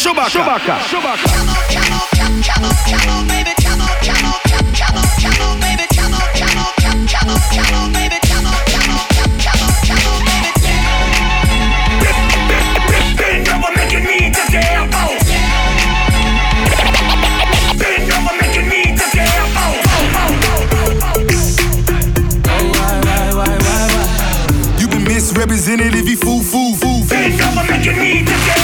Chewbacca. Chewbacca. Chewbacca. Representative, you fool, fool, fool. Bend over, make you need to get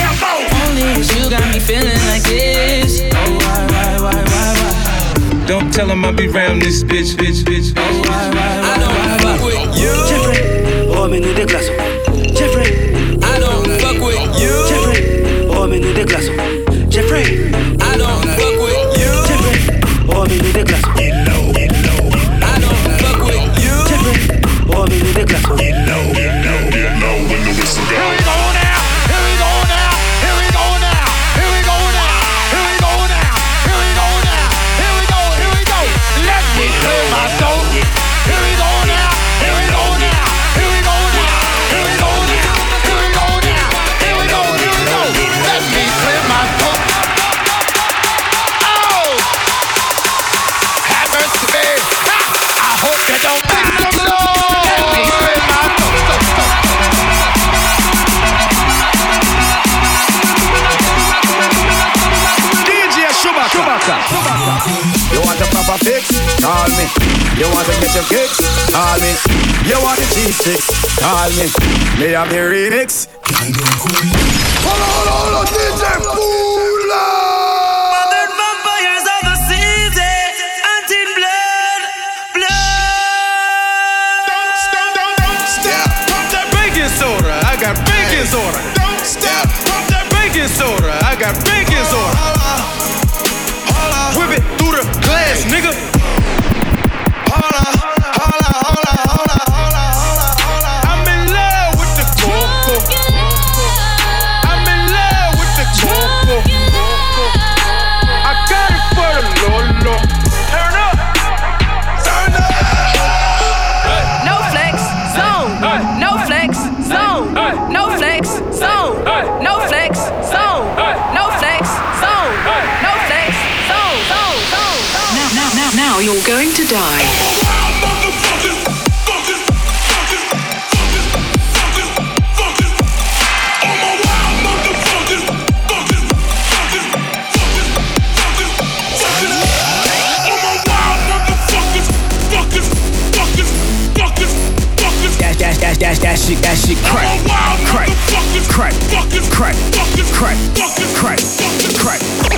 Tell him I be round this bitch, bitch, bitch. bitch. I don't fuck with you. Warm oh, in the glass. Kabaka. You want a proper fix? Call me. You want to get your kicks? Call me. You want the cheap chicks? Call me. Me have the remix. Hold on, hold on, hold on, DJ Fula! Soda, I got baking soda. Don't step, pump that baking soda. I got baking soda ass nigga. crack, crack, crack, crack, crack, crack, crack, crack, crack, crack, crack, crack, crack, crack, crack, crack,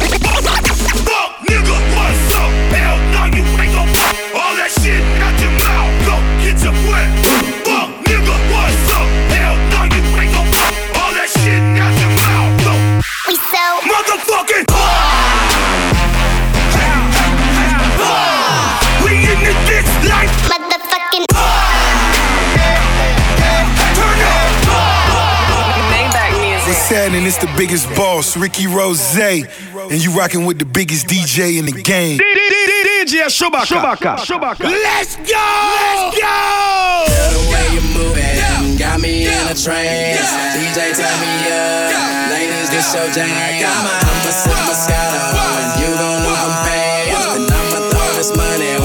Aladdin, it's the biggest boss, Ricky Rose. And you rocking with the biggest DJ in the game. DJ Chewbacca. Chewbacca. Let's go! Let's go! The way you're moving got me in a trance. DJ, turn me up. Ladies, get your jam. I'm a, I'm a, I'm a. You gon' know I'm paying. And I'ma throw this money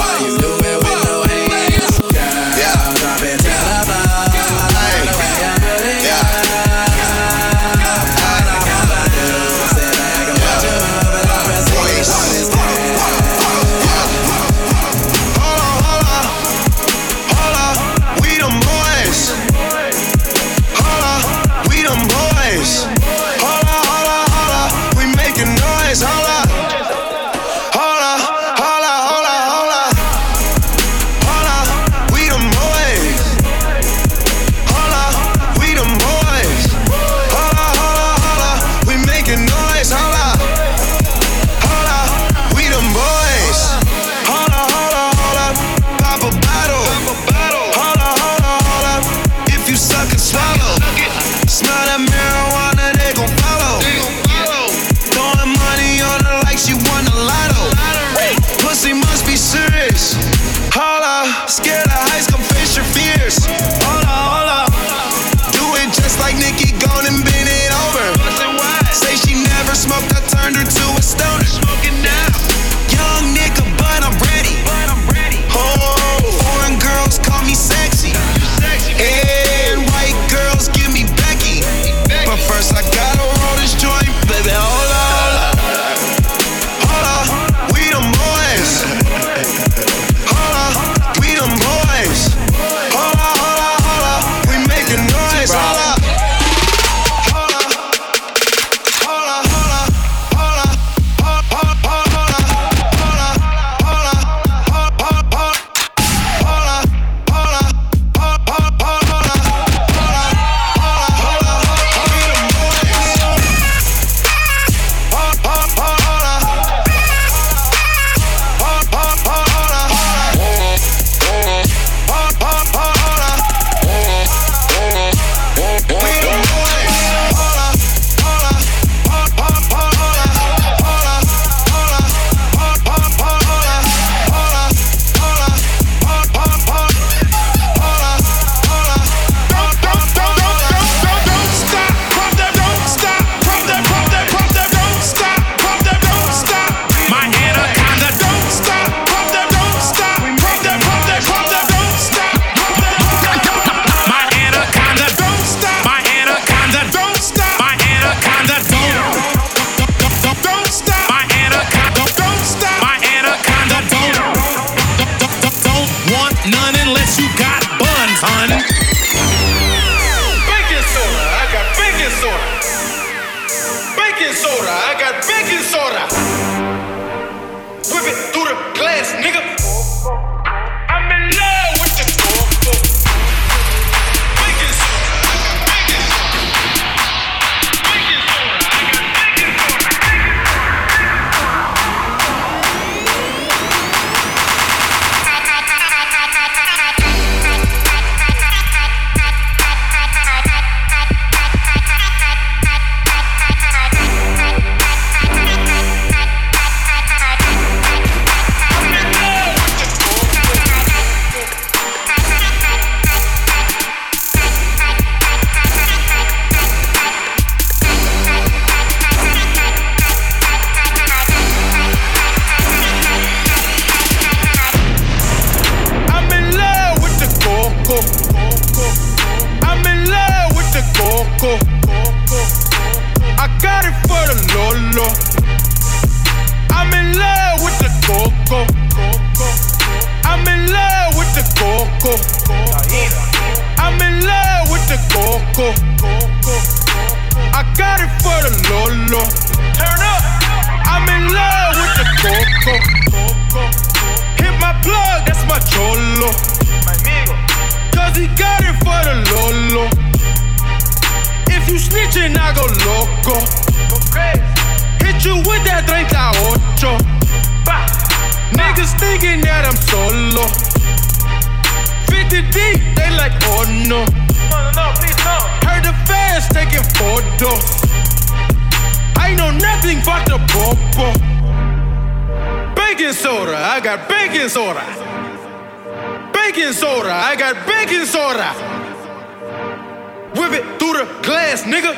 nigga.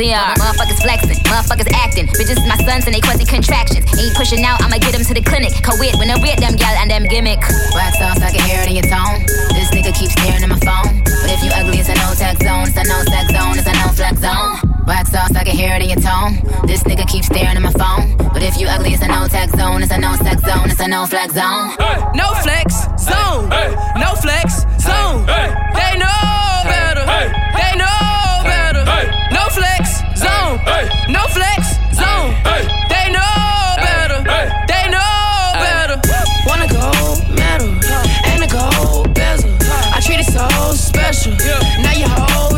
See ya. Motherfuckers flexing, motherfuckers acting. Bitches my sons and they quasi contractions. Ain't pushing out, I'ma get them to the clinic. Co-ed when I read them gal and them gimmick. Wax off, I can hear it in your tone. This nigga keeps staring at my phone. But if you ugly, it's a no tech zone. It's a no sex zone. It's a no flex zone. Wax off, I can hear it in your tone. This nigga keeps staring at my phone. But if you ugly, it's a no tech zone. It's a no sex zone. It's a no flex zone. Hey. No flex zone. Hey. No flex zone. They know better. They know better. No flex zone. Hey. No flex zone. Hey. They know better. Hey. They know better. Want a gold medal and a gold bezel. I treat it so special. Now you whole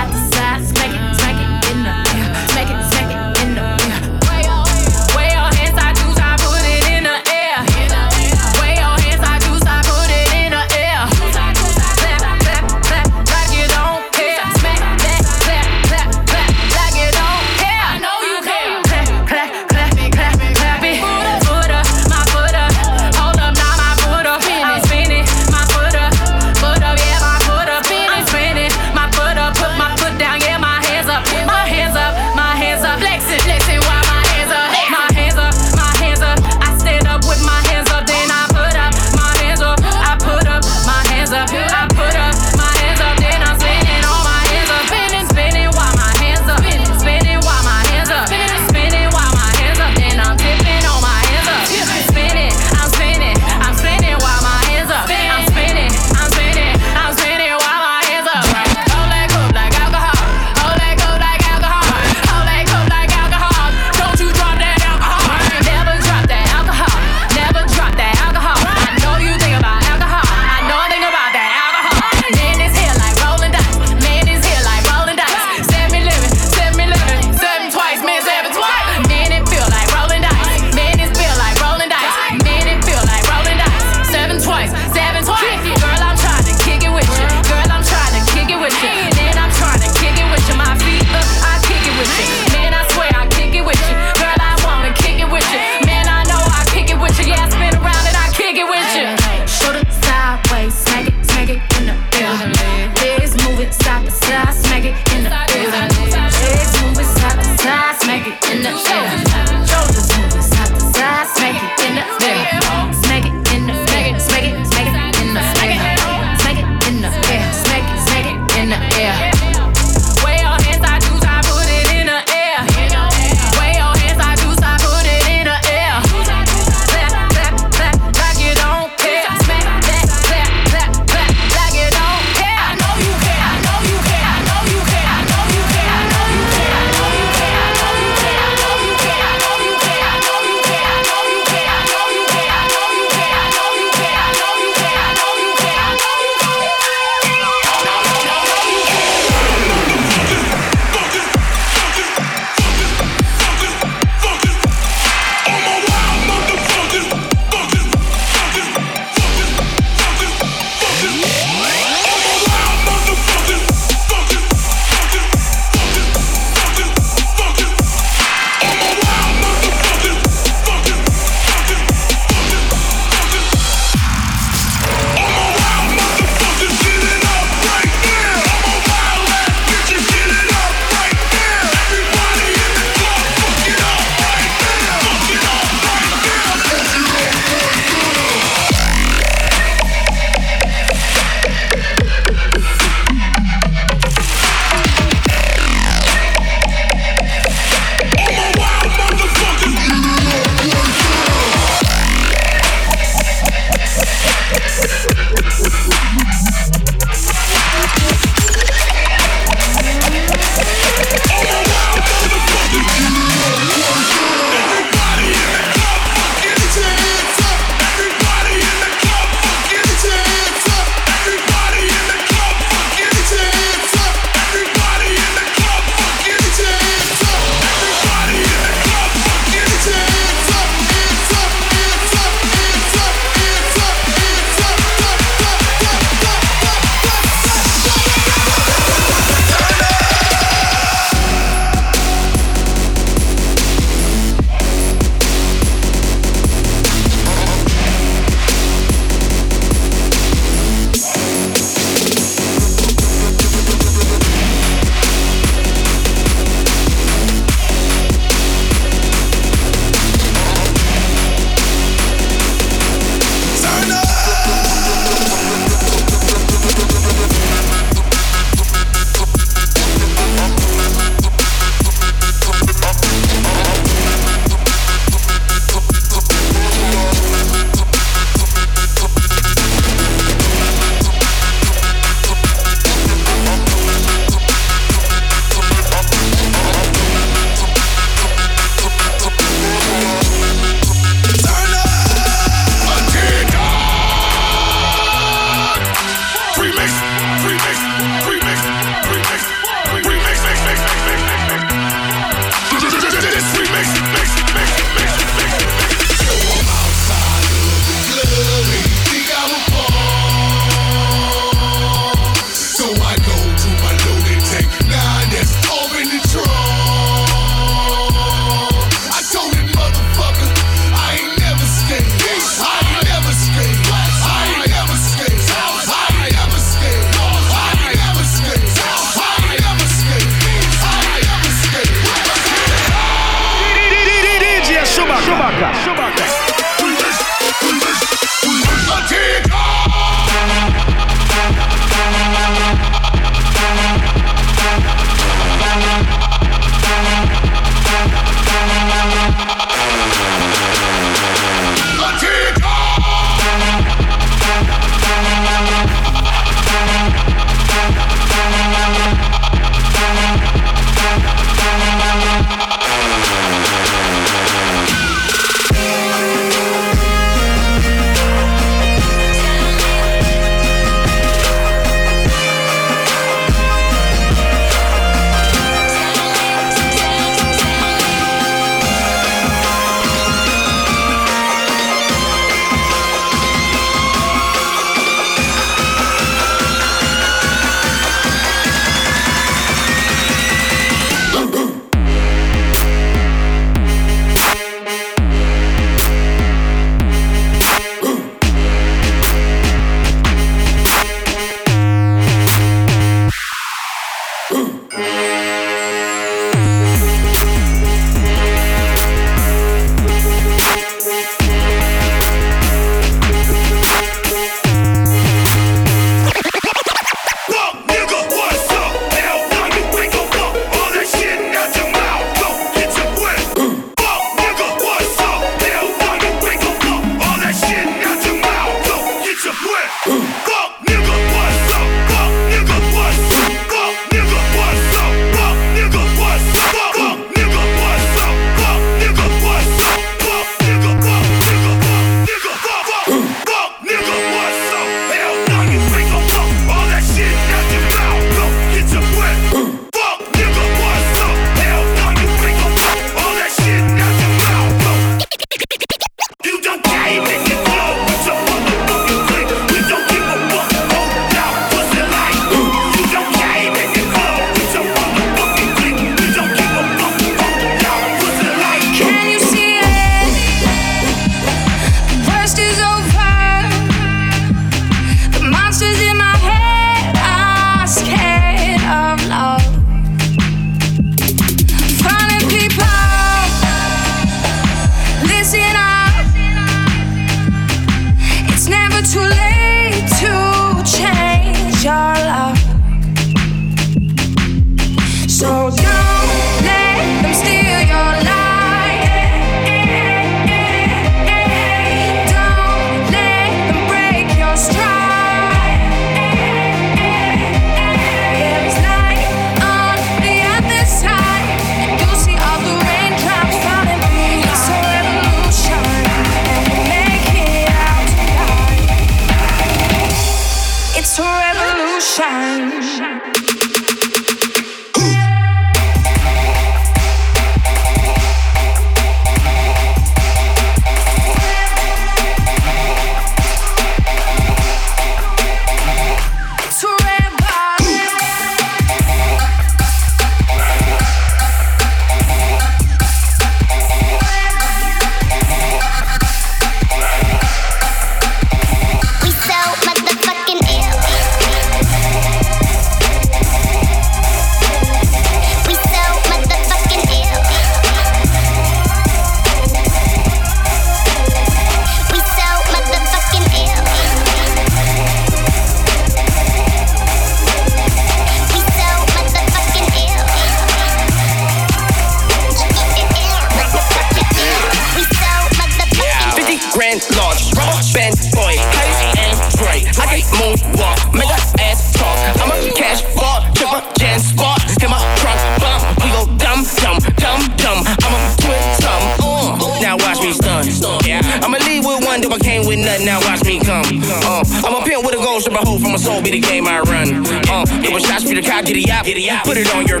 put it on your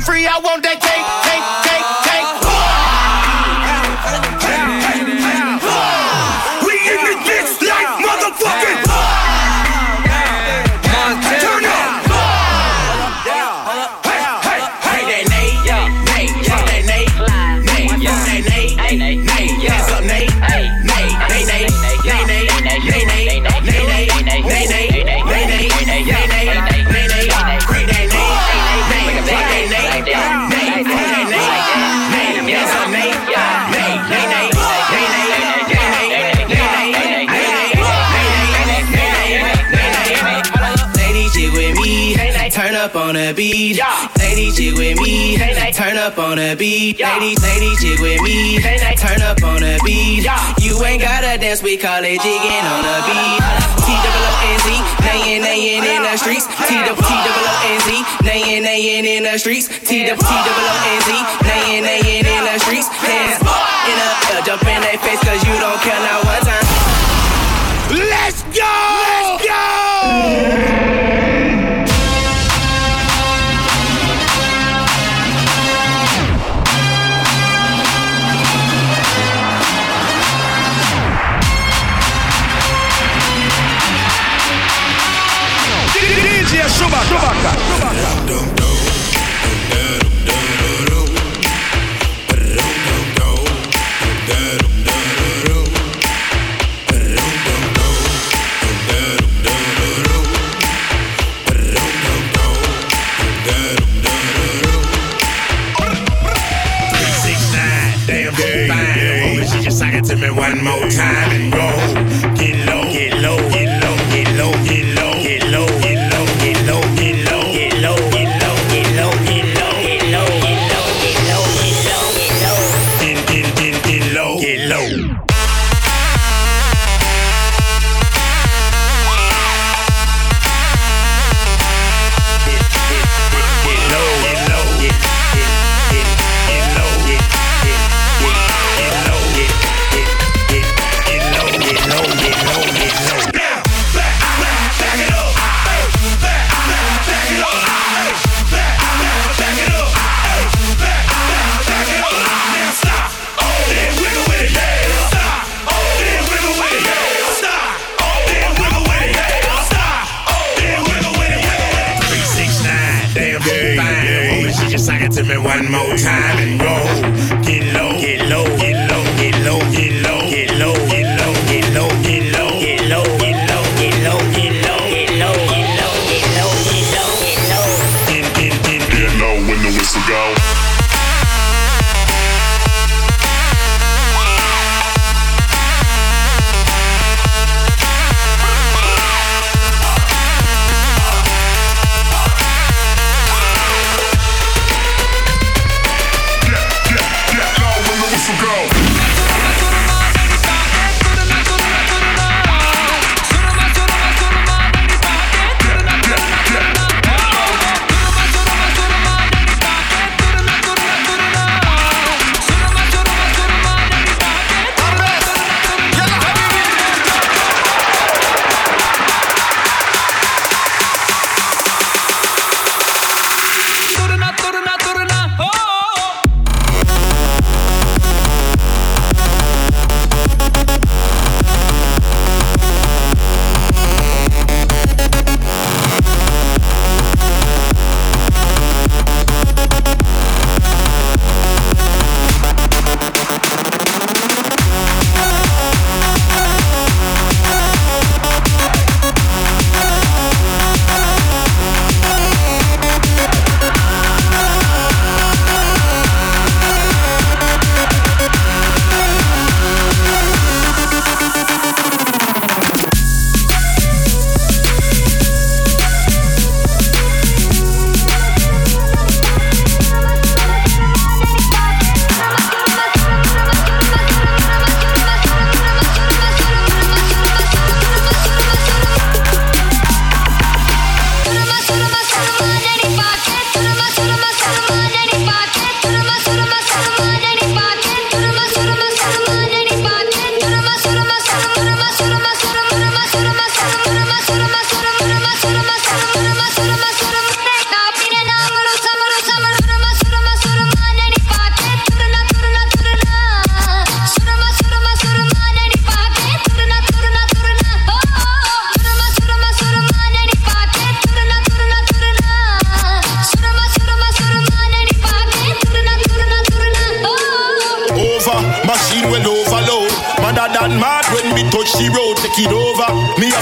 free, I want that cake, cake, cake. up on the beat. Yeah. Ladies, ladies, jig with me. Turn up on the beat. Yeah. You ain't gotta dance, we call it jigging on the beat. T double N Z, nayin' nayin' in the streets. T double T double N Z, nayin' nayin' in the streets. T double T double N Z, nayin' nayin' in the streets. Hands up in the air, jump in their face, cause you don't care not one time. Let's go! Let's go! DJ Chewbacca. Chewbacca.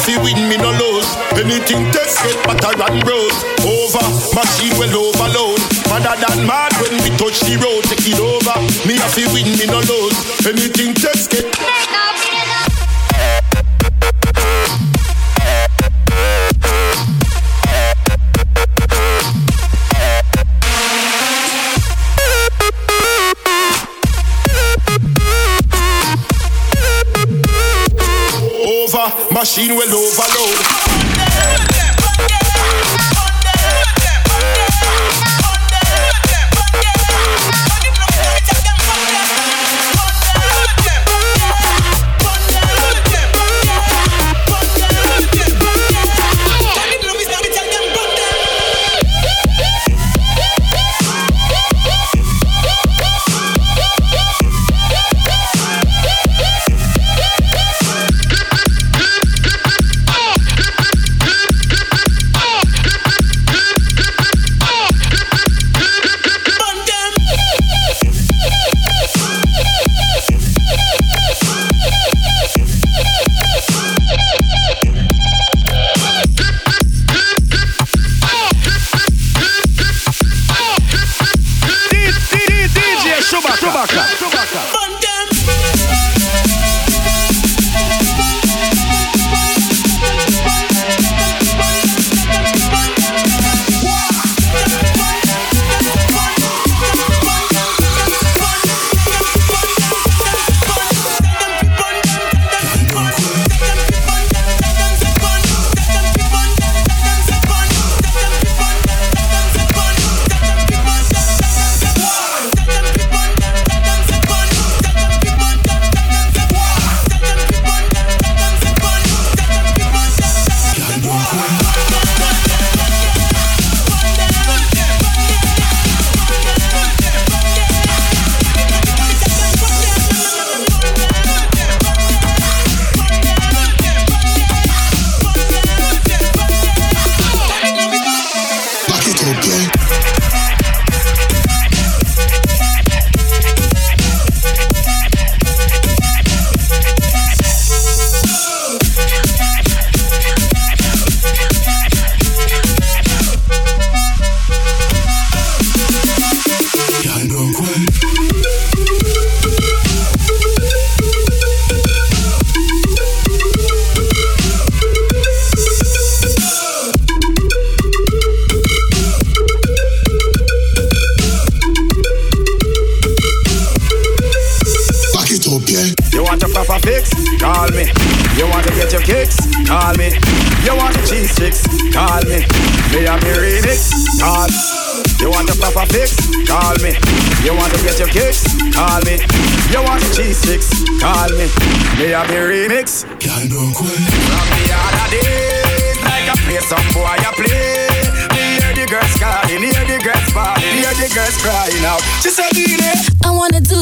Fi win, me no lose. Anything test get better and bros. Over, machine well overload. Madder than mad when we touch the road, take it over. Me a fi win, me no lose. Anything test get. Machine well overload.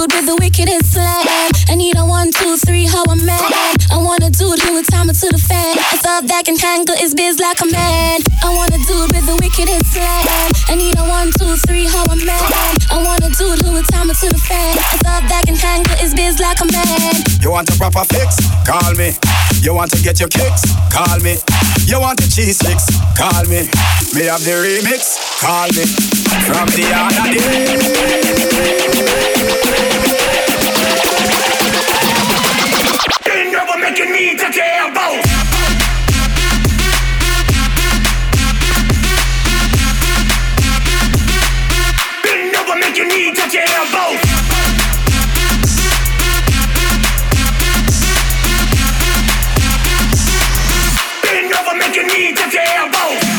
Dude with the wickedest slang. I need a one, two, three, how I'm mad. I want a dude who would time it to the fan. A thought that can handle his biz like a man. I want a dude with the wickedest slang. I need a one, two, three, how I'm. I want a dude who would time it to the fan. A thought that can handle his biz like a man. You want a proper fix? Call me. You want to get your kicks? Call me. You want the cheese sticks? Call me. Me have the remix? Call me. From the other day. Bend over, make your knee touch your elbow. Bend over, make your knee touch your elbow.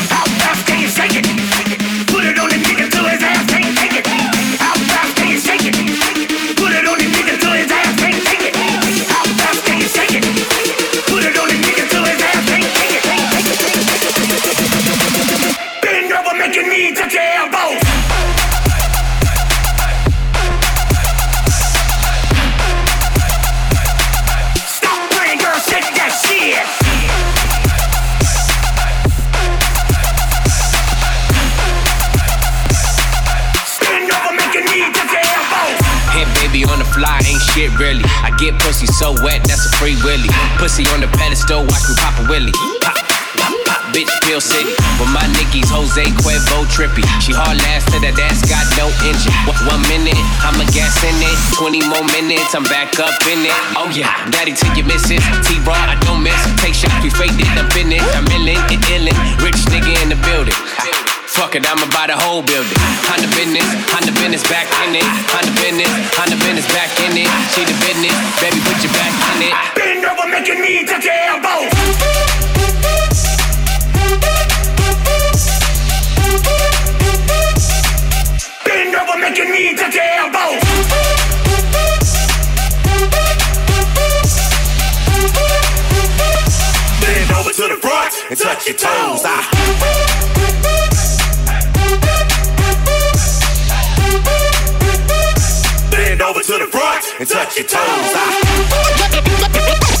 Shit really. I get pussy so wet, that's a free willy. Pussy on the pedestal, watch me pop a willy. Pop, pop, pop, bitch, Pill City. With my Nickies, Jose Cuervo trippy. She hard last to that ass got no engine. One, minute, I'ma gas in it. 20 more minutes, I'm back up in it. Oh yeah, daddy till you miss it. T-Raw, I don't miss. Take shots, we faked it, I'm finished. I'm illin' and illin'. Rich nigga in the building. Fuck it, I'ma buy the whole building. Honda business, Honda business back in it. Honda business, Honda business back in it. She the business, baby, put your back in it. Bend over, make your knee touch your elbow. Bend over, make your knee touch your elbow. Bend over to the front and touch your toes. Ah. Bend over to the front and touch your toes. Ah.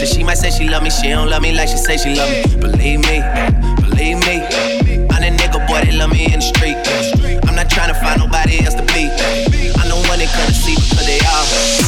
So she might say she love me, she don't love me like she say she love me. Believe me, believe me. I'm the nigga boy that love me in the street. I'm not trying to find nobody else to be. I'm the one they couldn't see because they all.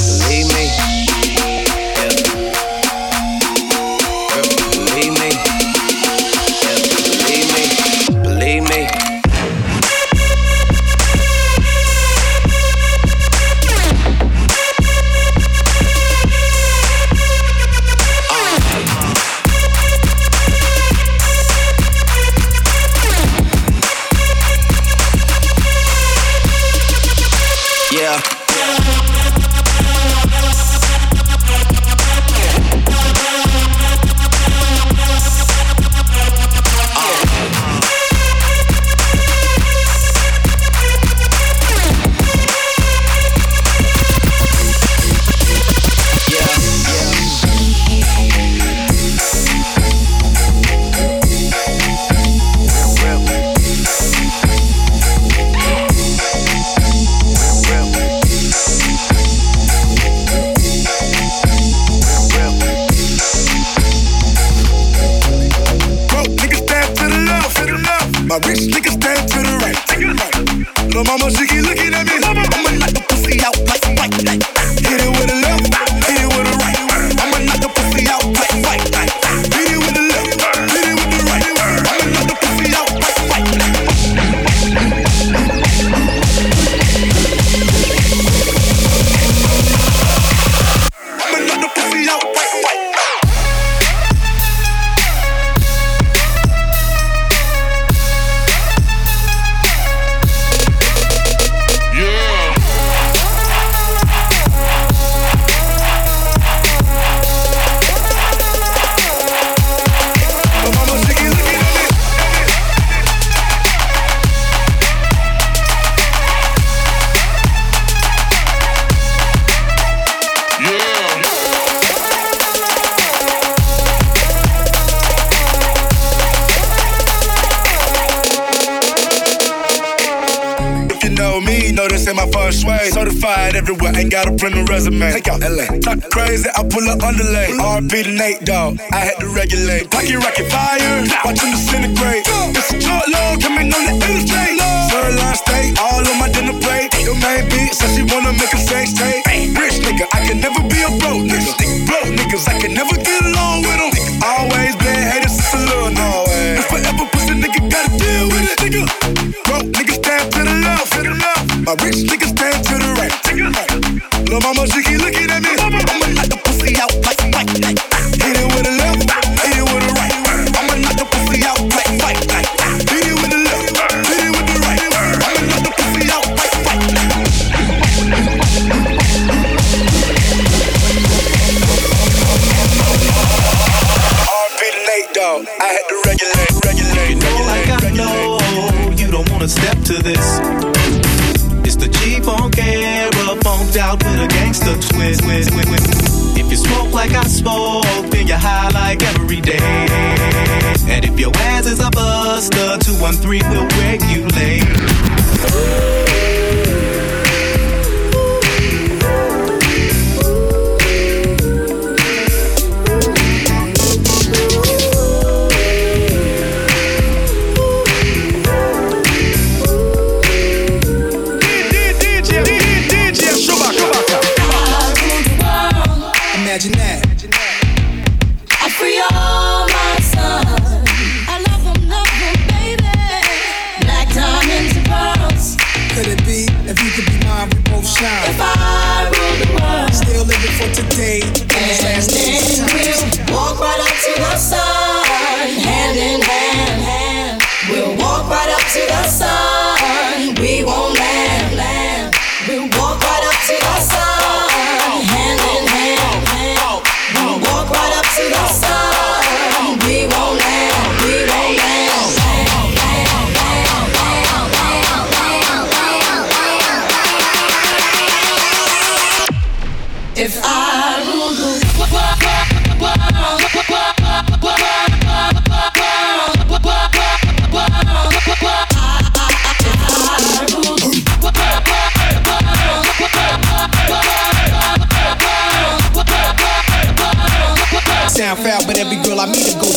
We rock it. want to step to this. It's the G-Funk era, funked out with a gangster twist. twist, twist, twist. If you smoke like I smoke, then you high like every day. And if your ass is a buster, 213 will regulate.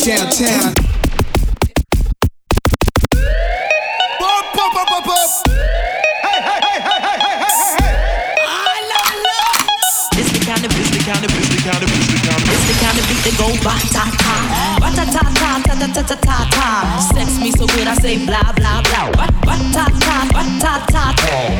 That go ba ta ta, ba ta ta ta ta ta ta ta ta ta. Sex me so good I say blah blah blah. Ba ba ta ta ba ta ta.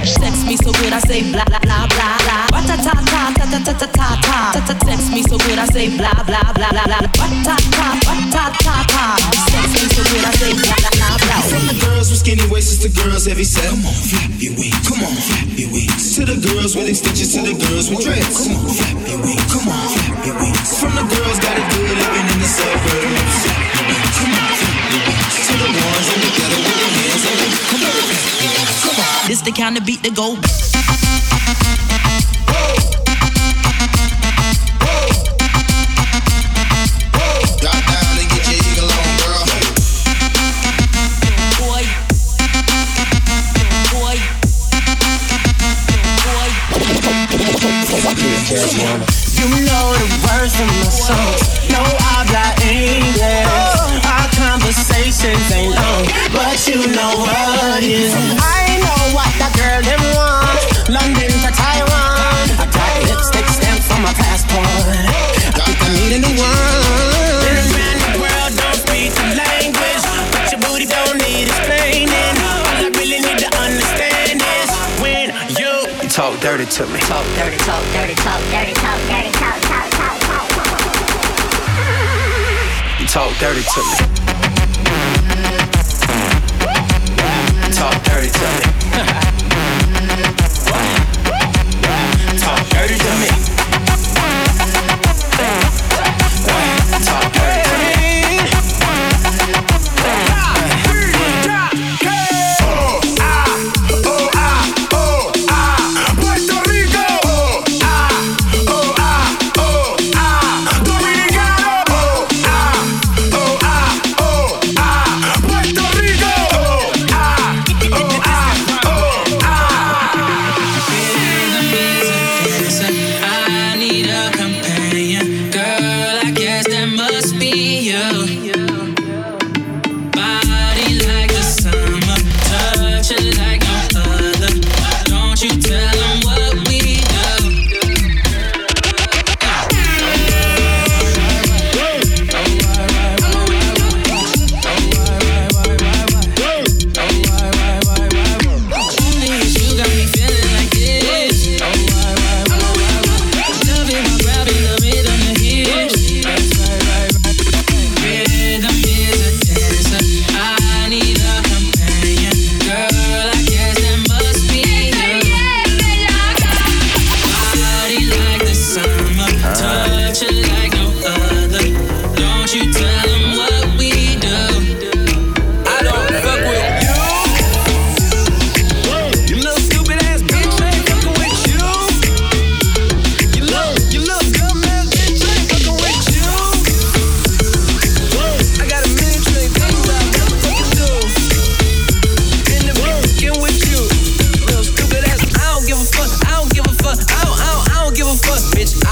Sex me so good I say blah blah blah blah blah. Ba ta ta ta ta ta ta ta ta ta. Ta ta sex me so good I say blah blah blah blah blah. Ba ta ta ba ta ta ta. Sex me so good I say blah blah blah. From the girls with skinny waists to girls heavy set. Come on, flap your wings. Come on, flap your wings. To the girls with extensions, to the girls with dreads. Come on, flap your wings. Come on, flap your wings. From the girls got it good living in the suburbs. Flap your wings. Come on, flap your wings. To the ones in the ghetto with their hands up. Come on. Come on. This the kind of beat that go. You know the words in my songs. No habla English. Our conversations ain't long, but you know what is. I know what that girl them want. London to Taiwan. I got lipstick stamp for my passport. I think I need a new one. Dirty to me. talk dirty, talk dirty, talk dirty, talk dirty, talk, talk, talk, talk, talk. Talk dirty to me. Talk dirty to me.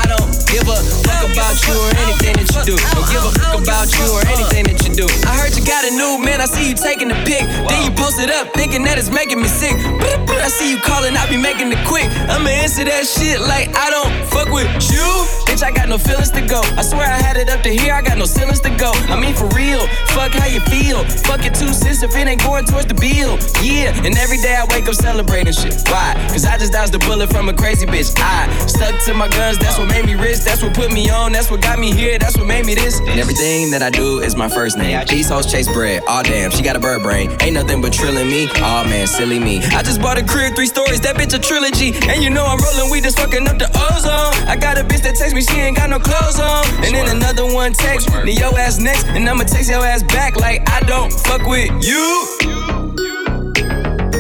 I don't give a fuck about you or anything that you do. Don't give a fuck about you or anything that you do. I heard you got a new man, I see you taking the pic. Then you post it up, thinking that it's making me sick. I see you calling, I be making it quick. I'ma answer that shit like I don't fuck with you. Bitch, I got no feelings to go. I swear I had it up to here, I got no ceilings to go. I mean, for real, fuck how you feel. Fuck it two cents if it ain't going towards the bill. Yeah, and every day I wake up celebrating shit. Why? Cause I just dodged a bullet from a crazy bitch. I stuck to my guns, that's what made me rich. That's what put me on, that's what got me here, that's what made me this. And everything that I do is my first name. These hoes chase bread. Aw, damn, she got a bird brain. Ain't nothing but trilling me. Aw, man, silly me. I just bought a crib, three stories, that bitch a trilogy. And you know I'm rolling weed, just fucking up the ozone. I got a bitch that text me, she ain't got no clothes on. And then another one text me, your ass next. And I'ma text your ass back like I don't fuck with you.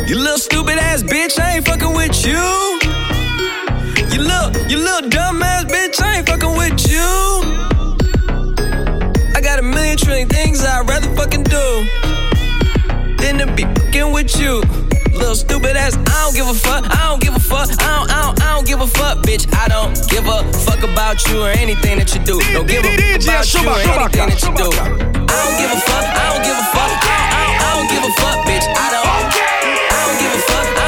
You little stupid ass bitch, I ain't fucking with you. You little, you little dumb ass bitch, I ain't fucking with you. fucking do. Then to be fucking with you. Little stupid ass, I don't give a fuck, I don't give a fuck, I don't, I don't, I don't give a fuck, bitch. I don't give a fuck about you or anything that you do. Don't give a fuck about you or anything that you do. I don't give a fuck, I don't give a fuck, I don't, I don't, give a fuck, bitch. I don't, I don't give a fuck.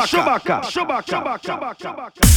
DJ Chewbacca. Chewbacca. Chewbacca. Chewbacca.